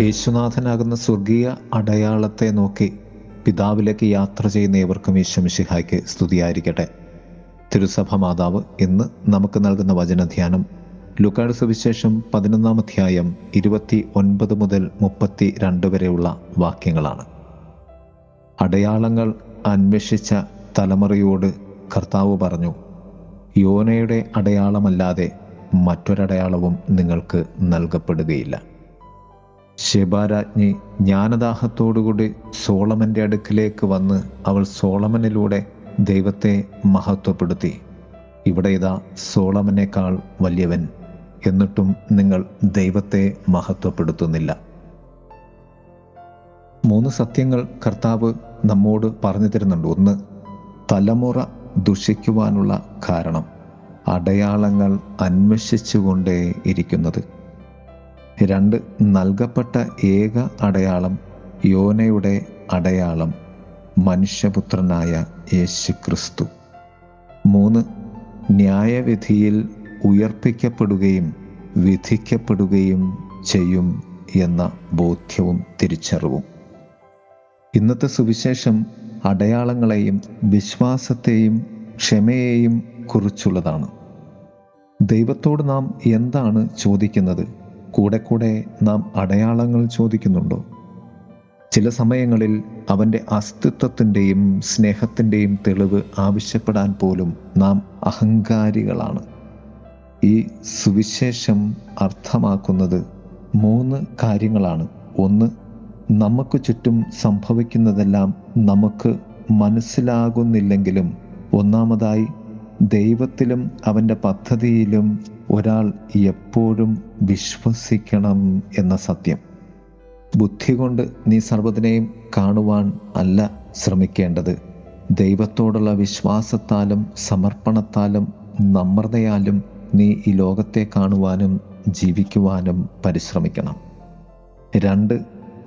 യേശുനാഥനാകുന്ന സ്വർഗീയ അടയാളത്തെ നോക്കി പിതാവിലേക്ക് യാത്ര ചെയ്യുന്ന ഏവർക്കും ഈശ്വമിഷിഹായ്ക്ക് സ്തുതിയായിരിക്കട്ടെ. തിരുസഭ മാതാവ് ഇന്ന് നമുക്ക് നൽകുന്ന വചനധ്യാനം ലുക്കാട് സുവിശേഷം പതിനൊന്നാം അധ്യായം ഇരുപത്തി ഒൻപത് മുതൽ മുപ്പത്തി രണ്ട് വരെയുള്ള വാക്യങ്ങളാണ്. അടയാളങ്ങൾ അന്വേഷിച്ച തലമുറയോട് കർത്താവ് പറഞ്ഞു യോനയുടെ അടയാളമല്ലാതെ മറ്റൊരടയാളവും നിങ്ങൾക്ക് നൽകപ്പെടുകയില്ല. ശിബാരാജ്ഞി ജ്ഞാനദാഹത്തോടുകൂടി സോളമന്റെ അടുക്കിലേക്ക് വന്ന് അവൾ സോളമനിലൂടെ ദൈവത്തെ മഹത്വപ്പെടുത്തി. ഇവിടെ ഇതാ സോളമനേക്കാൾ വലിയവൻ. എന്നിട്ടും നിങ്ങൾ ദൈവത്തെ മഹത്വപ്പെടുത്തുന്നില്ല. മൂന്ന് സത്യങ്ങൾ കർത്താവ് നമ്മോട് പറഞ്ഞു തരുന്നുണ്ട്. ഒന്ന് തലമുറ ദുഷിക്കുവാനുള്ള കാരണം അടയാളങ്ങൾ അന്വേഷിച്ചുകൊണ്ടേ ഇരിക്കുന്നത് രണ്ട് നൽകപ്പെട്ട ഏക അടയാളം യോനയുടെ അടയാളം മനുഷ്യപുത്രനായ യേശു ക്രിസ്തു മൂന്ന് ന്യായവിധിയിൽ ഉയർപ്പിക്കപ്പെടുകയും വിധിക്കപ്പെടുകയും ചെയ്യും എന്ന ബോധ്യവും തിരിച്ചറിവും. ഇന്നത്തെ സുവിശേഷം അടയാളങ്ങളെയും വിശ്വാസത്തെയും ക്ഷമയെയും കുറിച്ചുള്ളതാണ്. ദൈവത്തോട് നാം എന്താണ് ചോദിക്കുന്നത്? കൂടെ കൂടെ നാം അടയാളങ്ങൾ ചോദിക്കുന്നുണ്ടോ? ചില സമയങ്ങളിൽ അവന്റെ അസ്തിത്വത്തിന്റെയും സ്നേഹത്തിന്റെയും തെളിവ് ആവശ്യപ്പെടാൻ പോലും നാം അഹങ്കാരികളാണ്. ഈ സുവിശേഷം അർത്ഥമാക്കുന്നത് മൂന്ന് കാര്യങ്ങളാണ്. ഒന്ന് നമുക്ക് ചുറ്റും സംഭവിക്കുന്നതെല്ലാം നമുക്ക് മനസ്സിലാകുന്നില്ലെങ്കിലും ഒന്നാമതായി ദൈവത്തിലും അവന്റെ പദ്ധതിയിലും ഒരാൾ എപ്പോഴും വിശ്വസിക്കണം എന്ന സത്യം. ബുദ്ധി കൊണ്ട് നീ സർവതിനെയും കാണുവാൻ അല്ല ശ്രമിക്കേണ്ടത്. ദൈവത്തോടുള്ള വിശ്വാസത്താലും സമർപ്പണത്താലും നമ്രതയാലും നീ ഈ ലോകത്തെ കാണുവാനും ജീവിക്കുവാനും പരിശ്രമിക്കണം. രണ്ട്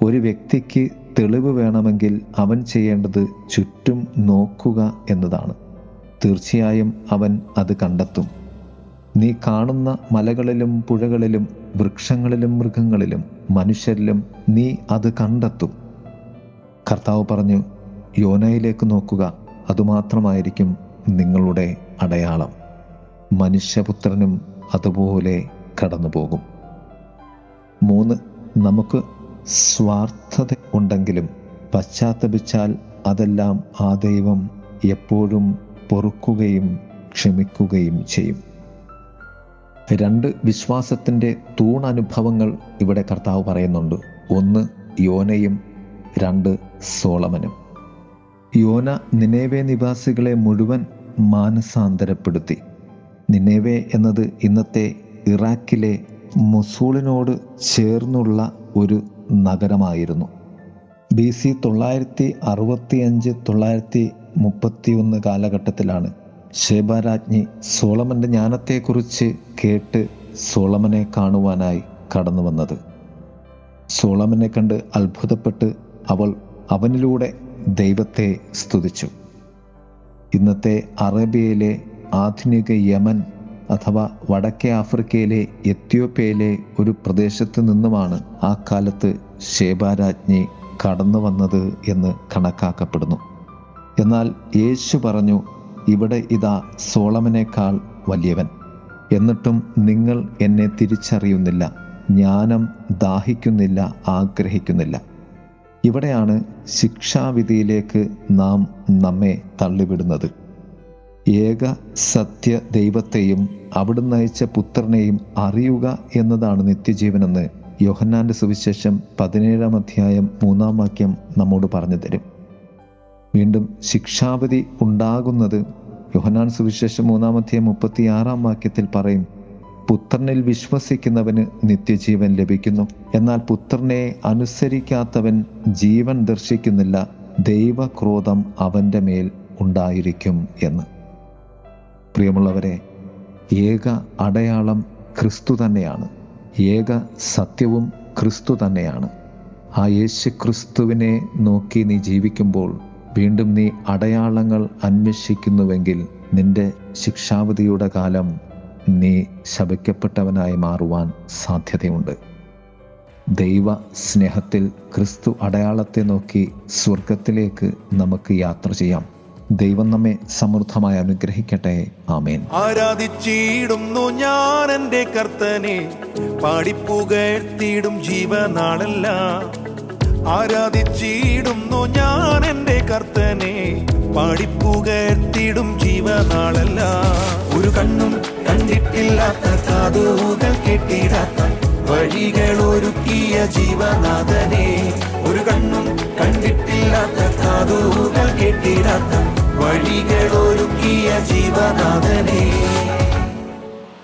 ഒരു വ്യക്തിക്ക് തെളിവ് വേണമെങ്കിൽ അവൻ ചെയ്യേണ്ടത് ചുറ്റും നോക്കുക എന്നതാണ്. തീർച്ചയായും അവൻ അത് കണ്ടെത്തും. നീ കാണുന്ന മലകളിലും പുഴകളിലും വൃക്ഷങ്ങളിലും മൃഗങ്ങളിലും മനുഷ്യരിലും നീ അത് കണ്ടെത്തും. കർത്താവ് പറഞ്ഞു യോനയിലേക്ക് നോക്കുക അതുമാത്രമായിരിക്കും നിങ്ങളുടെ അടയാളം. മനുഷ്യപുത്രനും അതുപോലെ കടന്നു പോകും മൂന്ന് നമുക്ക് സ്വാർത്ഥത ഉണ്ടെങ്കിലും പശ്ചാത്തപിച്ചാൽ അതെല്ലാം ആ ദൈവം എപ്പോഴും പൊറുക്കുകയും ക്ഷമിക്കുകയും ചെയ്യും. രണ്ട് വിശ്വാസത്തിന്റെ തൂണനുഭവങ്ങൾ ഇവിടെ കർത്താവ് പറയുന്നുണ്ട്. ഒന്ന് യോനയും രണ്ട് സോളമനും. യോന നിനേവെ നിവാസികളെ മുഴുവൻ മാനസാന്തരപ്പെടുത്തി. നിനേവെ എന്നത് ഇന്നത്തെ ഇറാഖിലെ മൊസൂളിനോട് ചേർന്നുള്ള ഒരു നഗരമായിരുന്നു. ബി സി തൊള്ളായിരത്തി അറുപത്തി അഞ്ച് തൊള്ളായിരത്തി മുപ്പത്തി ഒന്ന് കാലഘട്ടത്തിലാണ് ശേബാരാജ്ഞി സോളമന്റെ ജ്ഞാനത്തെക്കുറിച്ച് കേട്ട് സോളമനെ കാണുവാനായി കടന്നു വന്നത്. സോളമനെ കണ്ട് അത്ഭുതപ്പെട്ട് അവൾ അവനിലൂടെ ദൈവത്തെ സ്തുതിച്ചു. ഇന്നത്തെ അറേബ്യയിലെ ആധുനിക യമൻ അഥവാ വടക്കേ ആഫ്രിക്കയിലെ എത്യോപ്യയിലെ ഒരു പ്രദേശത്ത് നിന്നുമാണ് ആ കാലത്ത് ശേബാരാജ്ഞി കടന്നു വന്നത് എന്ന് കണക്കാക്കപ്പെടുന്നു. എന്നാൽ യേശു പറഞ്ഞു ഇവിടെ ഇതാ സോളമനേക്കാൾ വലിയവൻ. എന്നിട്ടും നിങ്ങൾ എന്നെ തിരിച്ചറിയുന്നില്ല. ജ്ഞാനം ദാഹിക്കുന്നില്ല ആഗ്രഹിക്കുന്നില്ല. ഇവിടെയാണ് ശിക്ഷാവിധിയിലേക്ക് നാം നമ്മെ തള്ളിവിടുന്നത്. ഏക സത്യ ദൈവത്തെയും അവിടുന്ന് അയച്ച പുത്രനെയും അറിയുക എന്നതാണ് നിത്യജീവനെന്ന് യോഹന്നാന്റെ സുവിശേഷം പതിനേഴാം അധ്യായം മൂന്നാം വാക്യം നമ്മോട് പറഞ്ഞു തരും. വീണ്ടും ശിക്ഷാവിധി ഉണ്ടാകുന്നത് യോഹനാൻ സുവിശേഷം മൂന്നാമത്തെ മുപ്പത്തിയാറാം വാക്യത്തിൽ പറയും പുത്രനിൽ വിശ്വസിക്കുന്നവന് നിത്യജീവൻ ലഭിക്കുന്നു. എന്നാൽ പുത്രനെ അനുസരിക്കാത്തവൻ ജീവൻ ദർശിക്കുന്നില്ല ദൈവക്രോധം അവന്റെ മേൽ ഉണ്ടായിരിക്കും എന്ന്. പ്രിയമുള്ളവരെ ഏക അടയാളം ക്രിസ്തു തന്നെയാണ്. ഏക സത്യവും ക്രിസ്തു തന്നെയാണ്. ആ യേശു ക്രിസ്തുവിനെ നോക്കി നീ ജീവിക്കുമ്പോൾ വീണ്ടും നീ അടയാളങ്ങൾ അന്വേഷിക്കുന്നുവെങ്കിൽ നിന്റെ ശിക്ഷാവധിയുടെ കാലം നീ ശപിക്കപ്പെട്ടവനായി മാറുവാൻ സാധ്യതയുണ്ട്. ദൈവ സ്നേഹത്തിൽ ക്രിസ്തു അടയാളത്തെ നോക്കി സ്വർഗത്തിലേക്ക് നമുക്ക് യാത്ര ചെയ്യാം. ദൈവം നമ്മെ സമൃദ്ധമായി അനുഗ്രഹിക്കട്ടെ. ആമേൻ. ആരാധിച്ചിടുന്നു ഞാൻ എന്റെ കർത്തനെ പാടിപ്പുകഴ്ത്തിയിടും ജീവനാളല്ല. ആരാധിച്ചിടുന്നു ഞാൻ എന്റെ കർത്തനെ. പാടിപ്പുകഴ്ത്തിയിടും ജീവനാളല്ല. ഒരു കണ്ണും കണ്ടിട്ടില്ലാത്ത കാതുകൾ കെട്ടിടാത്ത വഴികൾ ഒരുക്കിയ ജീവനാഥനെ. ഒരു കണ്ണും കണ്ടിട്ടില്ലാത്ത കാതുകൾ കെട്ടിടാത്ത വഴികൾ ഒരുക്കിയ ജീവനാഥനെ.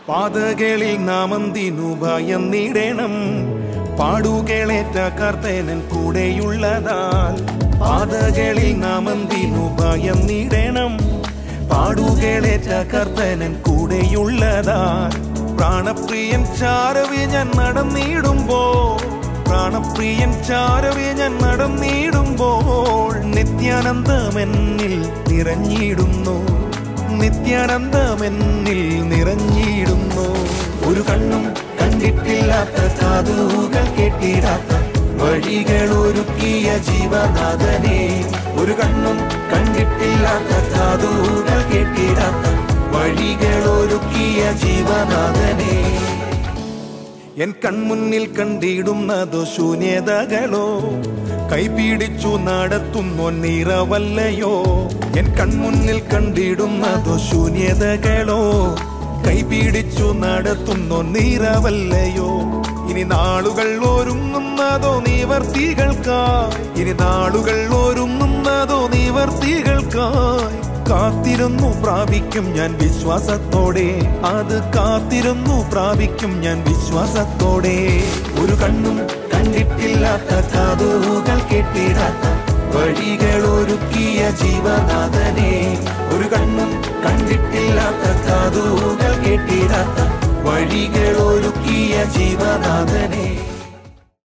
പാതകളിൽ നാമന്തിനു ഭയന്നിടണം പാടുകളേറ്റ കർത്തനൻ കൂടെയുള്ളതാൽ പാതകളിൽ നീടണം. പാടു പാടുകളേറ്റ കർത്തനൻ കൂടെയുള്ളതാൽ പ്രാണപ്രിയൻ ചാരവി ഞാൻ നടന്നിടുമ്പോ പ്രാണപ്രിയൻ ചാരവി ഞാൻ നടന്നിടുമ്പോൾ നിത്യാനന്ദമെന്നിൽ നിറഞ്ഞിടുന്നു. നിത്യാനന്ദമെന്നിൽ നിറഞ്ഞിടുന്നു. ഒരു കണ്ണും കണ്ടിട്ടില്ലാത്ത കാതുകൾ കേട്ടിടാത്ത വഴികൾ ഒരുക്കിയ ജീവനാഥനെ. ഒരു കണ്ണും കണ്ടിട്ടില്ലാത്ത കാതുകൾ കേട്ടിടാത്ത വഴികൾ ഒരുക്കിയ ജീവനാഥനെ. എൻ കൺമുന്നിൽ കണ്ടിടുന്നതോ ശൂന്യതകളോ കൈപിടിച്ചു നടത്തുന്നോ നിറവല്ലയോ? എൻ കൺമുന്നിൽ കണ്ടിടുന്നതോ ശൂന്യതകളോ? കൈപിടിച്ചു നടത്തുന്നോ നിറവല്ലയോ? ഇനി നാളുകൾ ഒരുങ്ങുന്നതോ നിവർത്തികൾക്കായി. ഇനി നാളുകൾ ഒരുങ്ങുന്നതോ നിവർത്തികൾക്കായി. കാത്തിരുന്നു പ്രാപിക്കും ഞാൻ വിശ്വാസത്തോടെ. അത് കാത്തിരുന്നു പ്രാപിക്കും ഞാൻ വിശ്വാസത്തോടെ. ഒരു കണ്ണും കണ്ടിട്ടില്ലാത്ത കാതുകൾ കെട്ടിടാത്ത വഴികൾ ഒരുക്കിയ ജീവനാഥനെ. ഒരു കണ്ണും കണ്ടിട്ടില്ലാത്ത കാതുകൾ കെട്ടിടാത്ത വഴികൾ ഒരുക്കിയ ജീവനാഥനെ.